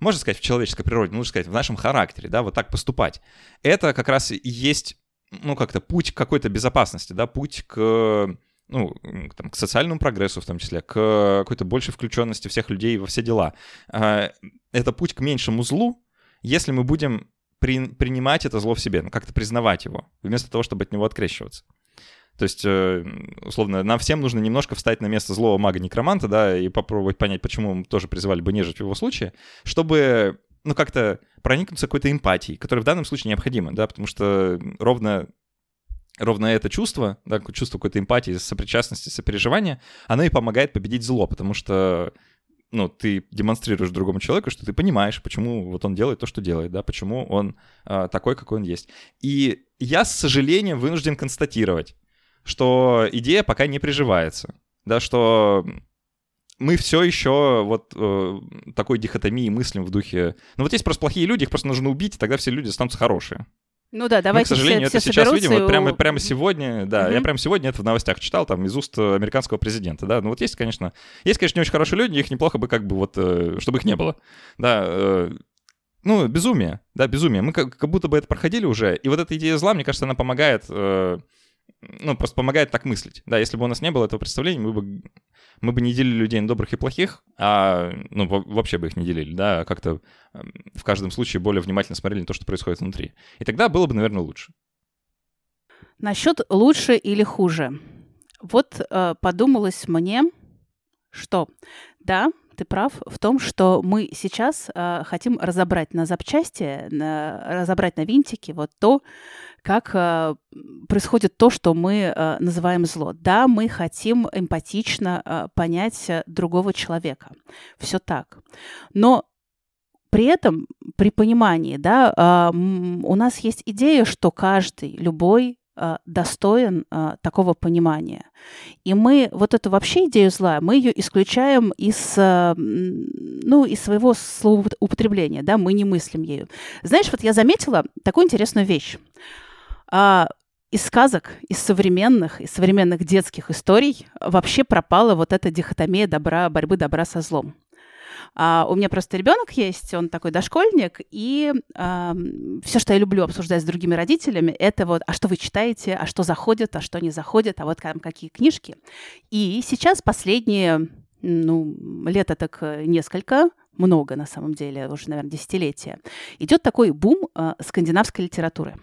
можно сказать, в человеческой природе, нужно сказать, в нашем характере, да, вот так поступать. Это как раз и есть, ну, как-то путь к какой-то безопасности, да, путь к ну, там, к социальному прогрессу в том числе, к какой-то большей включенности всех людей во все дела. А, это путь к меньшему злу, если мы будем при, принимать это зло в себе, ну, как-то признавать его, вместо того, чтобы от него открещиваться. То есть, э, условно, нам всем нужно немножко встать на место злого мага-некроманта, да, и попробовать понять, почему мы тоже призывали бы нежить в его случае, чтобы, ну, как-то проникнуться какой-то эмпатией, которая в данном случае необходима, да, потому что ровно ровно это чувство, да, чувство какой-то эмпатии, сопричастности, сопереживания, оно и помогает победить зло, потому что ну, ты демонстрируешь другому человеку, что ты понимаешь, почему вот он делает то, что делает, да, почему он э, такой, какой он есть. И я, с сожалением, вынужден констатировать, что идея пока не приживается, да, что мы все еще вот э, такой дихотомии мыслим в духе... Ну вот есть просто плохие люди, их просто нужно убить, и тогда все люди останутся хорошие. Ну да, давайте Мы, к сожалению, все, это сейчас видим. Вот и... прямо, прямо сегодня, да, угу. я прямо сегодня это в новостях читал, там, из уст американского президента, да. Ну вот есть, конечно, есть, конечно, не очень хорошие люди, их неплохо бы как бы вот, э, чтобы их не было, да. Э, ну, безумие, да, безумие. Мы как, как будто бы это проходили уже, и вот эта идея зла, мне кажется, она помогает... Ну, просто помогает так мыслить. Да, если бы у нас не было этого представления, мы бы мы бы не делили людей на добрых и плохих, а, ну, вообще бы их не делили, да, а как-то эм, в каждом случае более внимательно смотрели на то, что происходит внутри. И тогда было бы, наверное, лучше. Насчет лучше или хуже. Вот э, подумалось мне, что да, ты прав в том, что мы сейчас э, хотим разобрать на запчасти, на, разобрать на винтики вот то, как э, происходит то, что мы э, называем зло. Да, мы хотим эмпатично э, понять другого человека. Все так. Но при этом, при понимании, да, э, у нас есть идея, что каждый, любой Э, достоин э, такого понимания. И мы вот эту вообще идею зла, мы ее исключаем из, э, ну, из своего употребления, да, мы не мыслим ею. Знаешь, вот я заметила такую интересную вещь. А, из сказок, из современных, из современных детских историй вообще пропала вот эта дихотомия добра, борьбы добра со злом. А, у меня просто ребенок есть, он такой дошкольник, и а, все, что я люблю обсуждать с другими родителями, это вот, а что вы читаете, а что заходит, а что не заходит, а вот там какие книжки. И сейчас последние, ну, лето так э, несколько, много на самом деле, уже, наверное, десятилетия, идет такой бум а, скандинавской литературы.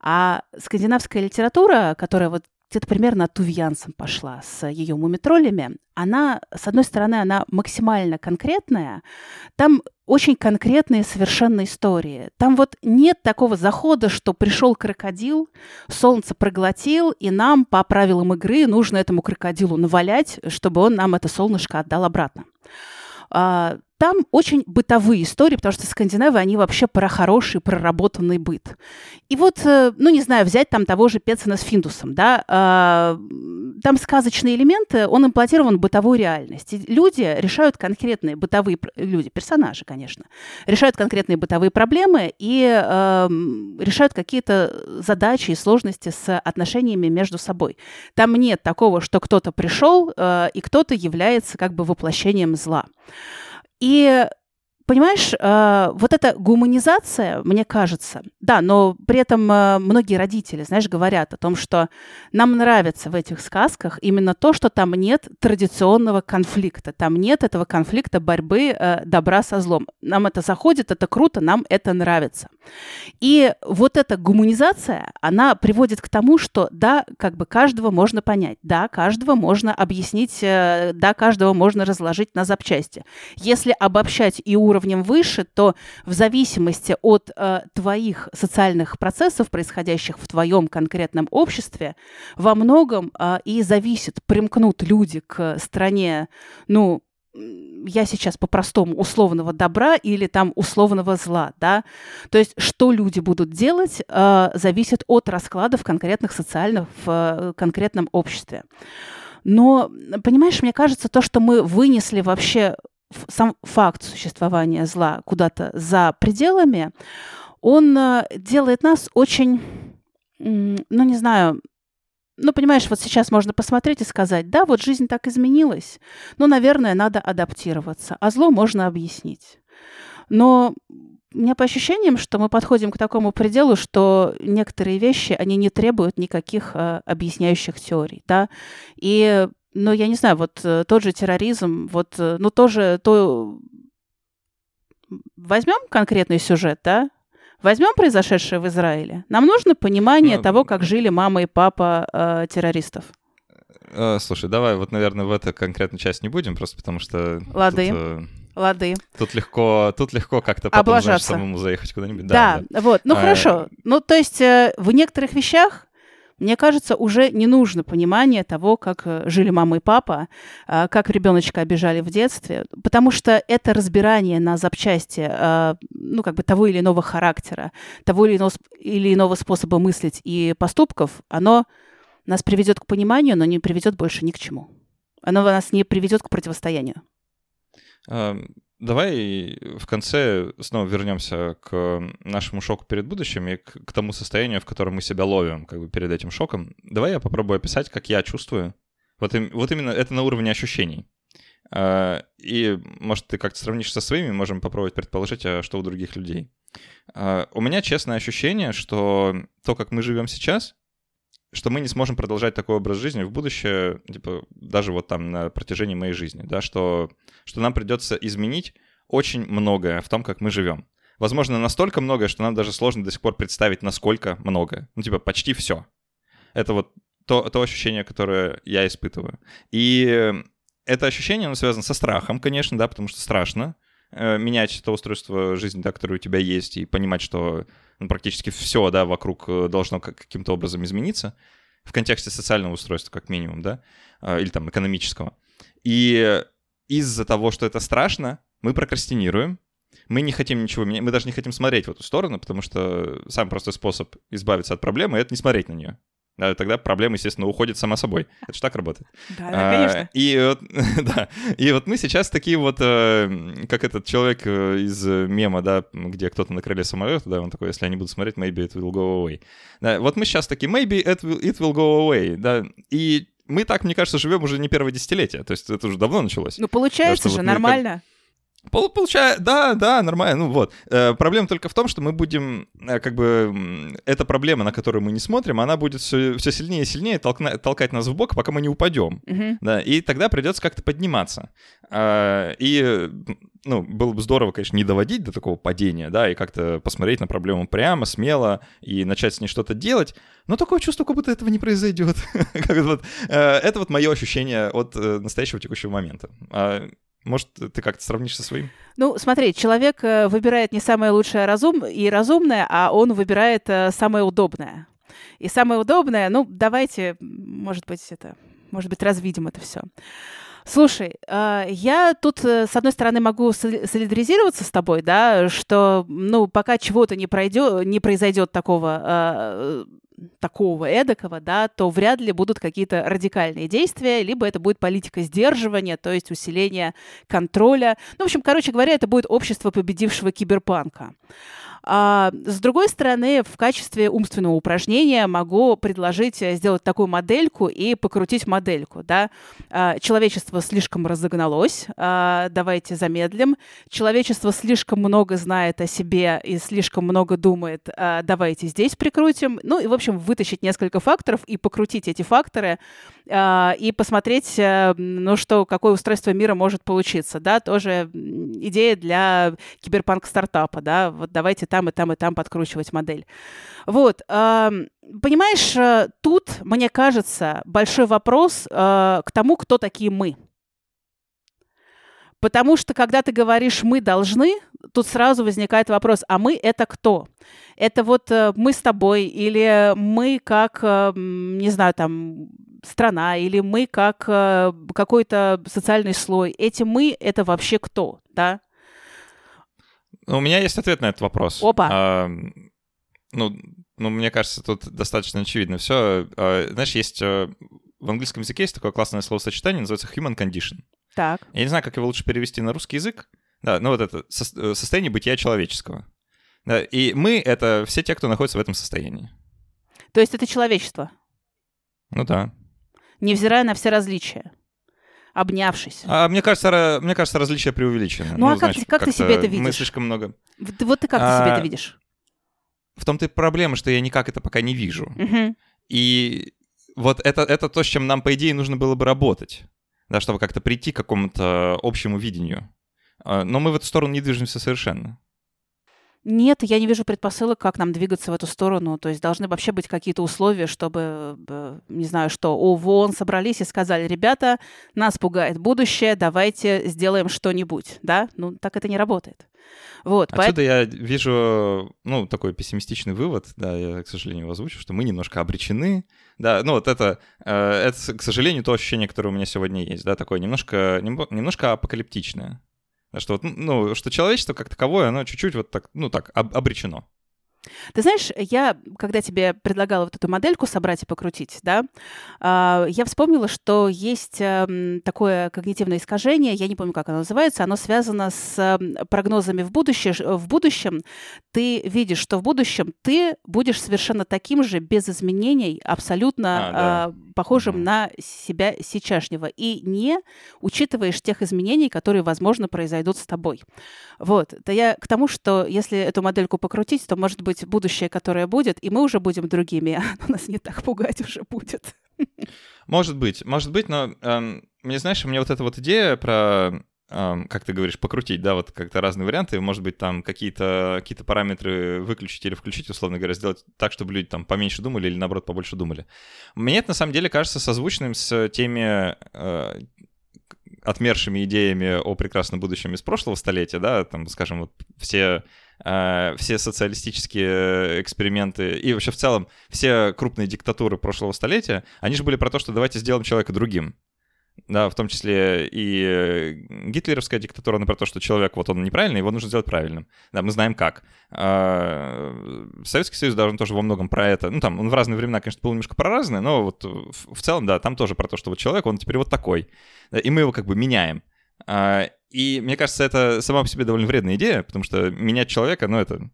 А скандинавская литература, которая вот где-то примерно от Тувьянсом пошла с ее мумитроллями. Она, с одной стороны, она максимально конкретная. Там очень конкретные совершенно истории. Там вот нет такого захода, что пришел крокодил, солнце проглотил, и нам по правилам игры нужно этому крокодилу навалять, чтобы он нам это солнышко отдал обратно. Там очень бытовые истории, потому что скандинавы, они вообще про хороший, проработанный быт. И вот, э, ну, не знаю, взять там того же Пецина с Финдусом, да, а, там сказочные элементы, он имплантирован в бытовую реальность. И люди решают конкретные бытовые, люди, персонажи, конечно, решают конкретные бытовые проблемы и э, решают какие-то задачи и сложности с отношениями между собой. Там нет такого, что кто-то пришел, э, и кто-то является как бы воплощением зла. И Понимаешь, э, вот эта гуманизация, мне кажется, да, но при этом э, многие родители, знаешь, говорят о том, что нам нравится в этих сказках именно то, что там нет традиционного конфликта, там нет этого конфликта борьбы э, добра со злом. Нам это заходит, это круто, нам это нравится. И вот эта гуманизация, она приводит к тому, что да, как бы каждого можно понять, да, каждого можно объяснить, да, каждого можно разложить на запчасти. Если обобщать и уровень уровнем выше, то в зависимости от э, твоих социальных процессов, происходящих в твоем конкретном обществе, во многом э, и зависит, примкнут люди к стране, ну, я сейчас по-простому условного добра или там условного зла, да. То есть что люди будут делать, э, зависит от раскладов конкретных социальных в э, конкретном обществе. Но, понимаешь, мне кажется, то, что мы вынесли вообще сам факт существования зла куда-то за пределами, он э, делает нас очень, ну не знаю, ну, понимаешь, вот сейчас можно посмотреть и сказать, да, вот жизнь так изменилась, ну, наверное, надо адаптироваться, а зло можно объяснить. Но у меня по ощущениям, что мы подходим к такому пределу, что некоторые вещи, они не требуют никаких э, объясняющих теорий, да, и но я не знаю, вот э, тот же терроризм, вот, э, ну тоже то... Возьмем конкретный сюжет, да? Возьмем произошедшее в Израиле. Нам нужно понимание ну, того, как жили мама и папа э, террористов. Э, слушай, давай вот, наверное, в эту конкретную часть не будем, просто потому что... Лады. Тут, э, Лады. Тут легко, тут легко как-то потом, знаешь, самому заехать куда-нибудь. Да, да, да. вот. Ну, а, хорошо. Ну, то есть э, в некоторых вещах мне кажется, уже не нужно понимание того, как э, жили мама и папа, а, как ребеночка обижали в детстве, потому что это разбирание на запчасти, а, ну, как бы того или иного характера, того или иного, или иного способа мыслить и поступков, оно нас приведет к пониманию, но не приведет больше ни к чему. Оно нас не приведет к противостоянию. Давай в конце снова вернемся к нашему шоку перед будущим и к, тому состоянию, в котором мы себя ловим как бы перед этим шоком. Давай я попробую описать, как я чувствую. Вот, вот именно это на уровне ощущений. А, и, может, ты как-то сравнишь со своими, можем попробовать предположить, а что у других людей. А, у меня честное ощущение, что то, как мы живем сейчас, что мы не сможем продолжать такой образ жизни в будущее, типа, даже вот там на протяжении моей жизни, да, что, что нам придется изменить очень многое в том, как мы живем. Возможно, настолько многое, что нам даже сложно до сих пор представить, насколько многое. Ну, типа, почти все. Это вот то, то ощущение, которое я испытываю. И это ощущение, оно связано со страхом, конечно, да, потому что страшно менять то устройство жизни, да, которое у тебя есть, и понимать, что ну, практически все, да, вокруг э, должно каким-то образом измениться в контексте социального устройства, как минимум, да, э, или там экономического. И из-за того, что это страшно, мы прокрастинируем, мы не хотим ничего менять, мы даже не хотим смотреть в эту сторону, потому что самый простой способ избавиться от проблемы — это не смотреть на нее тогда проблема, естественно, уходит сама собой. Это же так работает. Да, да, конечно. И вот, да, и вот мы сейчас такие вот, э, как этот человек э, из мема, да, где кто-то на крыле самолета, да, он такой, если я не буду смотреть, maybe it will go away. Да, вот мы сейчас такие, maybe it will, it will go away, да, и мы так, мне кажется, живем уже не первое десятилетие, то есть это уже давно началось. Ну, получается да, же, вот нормально. Как Пол, получается, да, да, нормально. Ну вот. Э, проблема только в том, что мы будем, э, как бы, эта проблема, на которую мы не смотрим, она будет все, все сильнее и сильнее толкна, толкать нас в бок, пока мы не упадем. Uh-huh. Да, и тогда придется как-то подниматься. Э, и, ну, было бы здорово, конечно, не доводить до такого падения, да, и как-то посмотреть на проблему прямо, смело и начать с ней что-то делать. Но такое чувство, как будто этого не произойдет. Это вот мое ощущение от настоящего текущего момента. Может, ты как-то сравнишь со своим? Ну, смотри, человек э, выбирает не самое лучшее разум и разумное, а он выбирает э, самое удобное. И самое удобное, ну, давайте, может быть, это, может быть, развидим это все. Слушай, э, я тут, с одной стороны, могу солидаризироваться с тобой, да, что, ну, пока чего-то не пройдет, не произойдет такого такого эдакого, да, то вряд ли будут какие-то радикальные действия, либо это будет политика сдерживания, то есть усиление контроля. Ну, в общем, короче говоря, это будет общество победившего киберпанка. А, с другой стороны, в качестве умственного упражнения могу предложить сделать такую модельку и покрутить модельку. Да? А, человечество слишком разогналось, а, давайте замедлим. Человечество слишком много знает о себе и слишком много думает, а, давайте здесь прикрутим. Ну и, в общем, вытащить несколько факторов и покрутить эти факторы а, и посмотреть, а, ну что, какое устройство мира может получиться. Да? Тоже идея для киберпанк-стартапа. Да? Вот давайте там и там и там подкручивать модель. Вот. Понимаешь, э, тут, мне кажется, большой вопрос э, к тому, кто такие мы. Потому что, когда ты говоришь «мы должны», тут сразу возникает вопрос, а мы — это кто? Это вот э, мы с тобой, или мы как, не знаю, там, страна, или мы как какой-то социальный слой. Эти «мы» — это вообще кто, да? Ну, у меня есть ответ на этот вопрос. Опа. А, ну, ну, мне кажется, тут достаточно очевидно все. А, знаешь, есть э, в английском языке есть такое классное словосочетание, называется human condition. Так. Я не знаю, как его лучше перевести на русский язык. Да, ну вот это со- э, состояние бытия человеческого. Да, и мы — это все те, кто находится в этом состоянии. То есть это человечество? Ну да. Невзирая на все различия обнявшись. А мне кажется, мне кажется, различия преувеличены. Ну, ну а как, знаешь, как ты себе это видишь? Мы слишком много... Вот ты как а... ты себе это видишь? В том-то и проблема, что я никак это пока не вижу. Угу. И вот это, это то, с чем нам, по идее, нужно было бы работать, да, чтобы как-то прийти к какому-то общему видению. А, но мы в эту сторону не движемся совершенно. Нет, я не вижу предпосылок, как нам двигаться в эту сторону. То есть должны вообще быть какие-то условия, чтобы, не знаю что, ООН собрались и сказали, ребята, нас пугает будущее, давайте сделаем что-нибудь, да? Ну, так это не работает. Вот, Отсюда поэтому... я вижу, ну, такой пессимистичный вывод, да, я, к сожалению, озвучу, что мы немножко обречены, да, ну, вот это, э, это, к сожалению, то ощущение, которое у меня сегодня есть, да, такое немножко, немножко апокалиптичное. Что, вот, ну, что человечество как таковое, оно чуть-чуть вот так, ну так, об, обречено. Ты знаешь, я, когда тебе предлагала вот эту модельку собрать и покрутить, да, а, я вспомнила, что есть эм, такое когнитивное искажение, я не помню, как оно называется, оно связано с эм, прогнозами в, будущее, в будущем. Ты видишь, что в будущем ты будешь совершенно таким же, без изменений, абсолютно а, да. А, похожим угу. на себя сейчасшнего, и не учитываешь тех изменений, которые, возможно, произойдут с тобой. Вот. Это я к тому, что если эту модельку покрутить, то, может быть, быть, будущее, которое будет, и мы уже будем другими, а нас не так пугать уже будет. Может быть, может быть, но эм, мне, знаешь, мне вот эта вот идея про как ты говоришь, покрутить, да, вот как-то разные варианты, может быть, там какие-то какие параметры выключить или включить, условно говоря, сделать так, чтобы люди там поменьше думали или, наоборот, побольше думали. Мне это, на самом деле, кажется созвучным с теми э, отмершими идеями о прекрасном будущем из прошлого столетия, да, там, скажем, вот все все социалистические эксперименты и вообще в целом все крупные диктатуры прошлого столетия, они же были про то, что давайте сделаем человека другим да, в том числе и э, гитлеровская диктатура, она про то, что человек, вот он неправильный, его нужно сделать правильным. Да, мы знаем как. А Советский Союз даже тоже во многом про это. Ну, там, он в разные времена, конечно, был немножко про разные, но вот в целом, да, там тоже про то, что вот человек, он теперь вот такой. И мы его как бы меняем. И мне кажется, это сама по себе довольно вредная идея, потому что менять человека, ну, это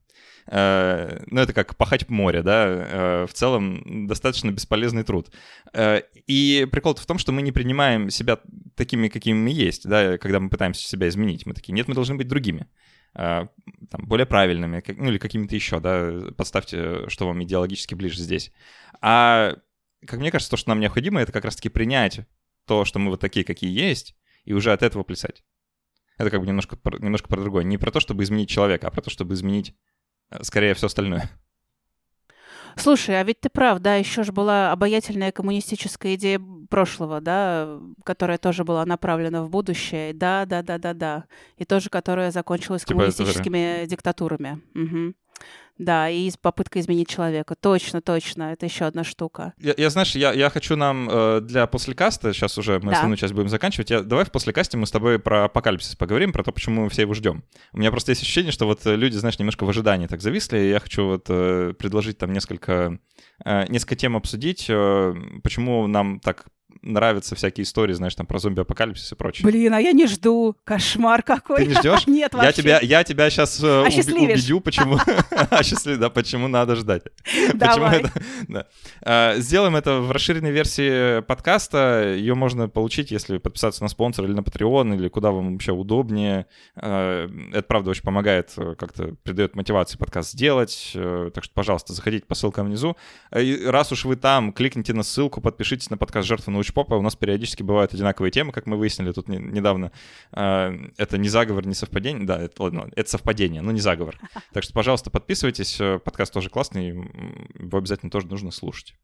Э, ну, это как пахать море, да, э, в целом достаточно бесполезный труд. Э, и прикол в том, что мы не принимаем себя такими, какими мы есть, да, когда мы пытаемся себя изменить. Мы такие, нет, мы должны быть другими там, более правильными, ну или какими-то еще, да, подставьте, что вам идеологически ближе здесь. А, как мне кажется, то, что нам необходимо, это как раз-таки принять то, что мы вот такие, какие есть, и уже от этого плясать. Это как бы немножко, немножко про другое. Не про то, чтобы изменить человека, а про то, чтобы изменить Э, скорее все остальное. Слушай, а ведь ты прав, да, еще же была обаятельная коммунистическая идея прошлого, да, которая тоже была направлена в будущее. Да, да, да, да, да. И тоже, которая закончилась типа коммунистическими диктатурами. Угу. Да, и попытка изменить человека. Точно, точно. Это еще одна штука. Я, я знаешь, я, я хочу нам э, для послекаста, сейчас уже мы да. основную часть будем заканчивать, я, давай в послекасте мы с тобой про апокалипсис поговорим, про то, почему мы все его ждем. У меня просто есть ощущение, что вот люди, знаешь, немножко в ожидании так зависли, и я хочу вот э, предложить там несколько, э, несколько тем обсудить, э, почему нам так нравятся всякие истории, знаешь, там про зомби-апокалипсис и прочее. Блин, а я не жду. Кошмар какой. Ты не ждешь? Нет, вообще. Я тебя, я тебя сейчас э, убедю, почему... Осчастливишь, да, почему надо ждать. Давай. А, сделаем это в расширенной версии подкаста. Ее можно получить, если подписаться на спонсор или на Patreon, или куда вам вообще удобнее. А, это, правда, очень помогает, э, как-то придает мотивации подкаст сделать. Э, так что, пожалуйста, заходите по ссылкам внизу. И раз уж вы там, кликните на ссылку, подпишитесь на подкаст «Жертва научного попа у нас периодически бывают одинаковые темы, как мы выяснили тут не, недавно. Э, это не заговор, не совпадение. Да, это, ладно, это совпадение, но не заговор. Так что, пожалуйста, подписывайтесь. Подкаст тоже классный, его обязательно тоже нужно слушать.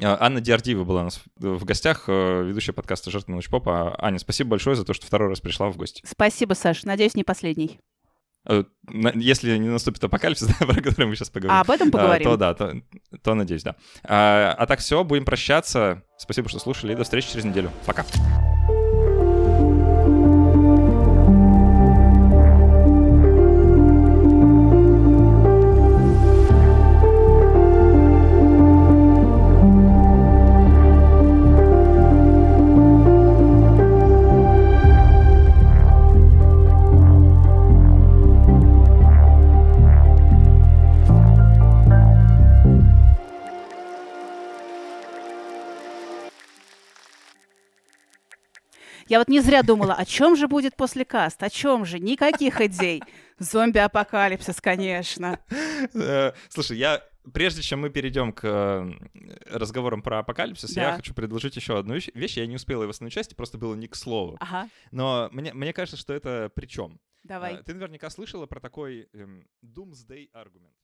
Э, Анна Диардиева была у нас в гостях, э, ведущая подкаста «Жертва научпопа». Аня, спасибо большое за то, что второй раз пришла в гости. Спасибо, Саш. Надеюсь, не последний. Э, если не наступит апокалипсис, да, про который мы сейчас поговорим. А об этом поговорим. То да, то, то надеюсь, да. А, а так все, будем прощаться. Спасибо, что слушали, и до встречи через неделю. Пока. Я вот не зря думала, о чем же будет после каст, о чем же? Никаких идей. Зомби-апокалипсис, конечно. Э, слушай, я прежде чем мы перейдем к э, разговорам про апокалипсис, да. я хочу предложить еще одну вещь. Я не успела в основной части, просто было не к слову. Ага. Но мне, мне кажется, что это причем. Давай. Ты наверняка слышала про такой эм, doomsday аргумент.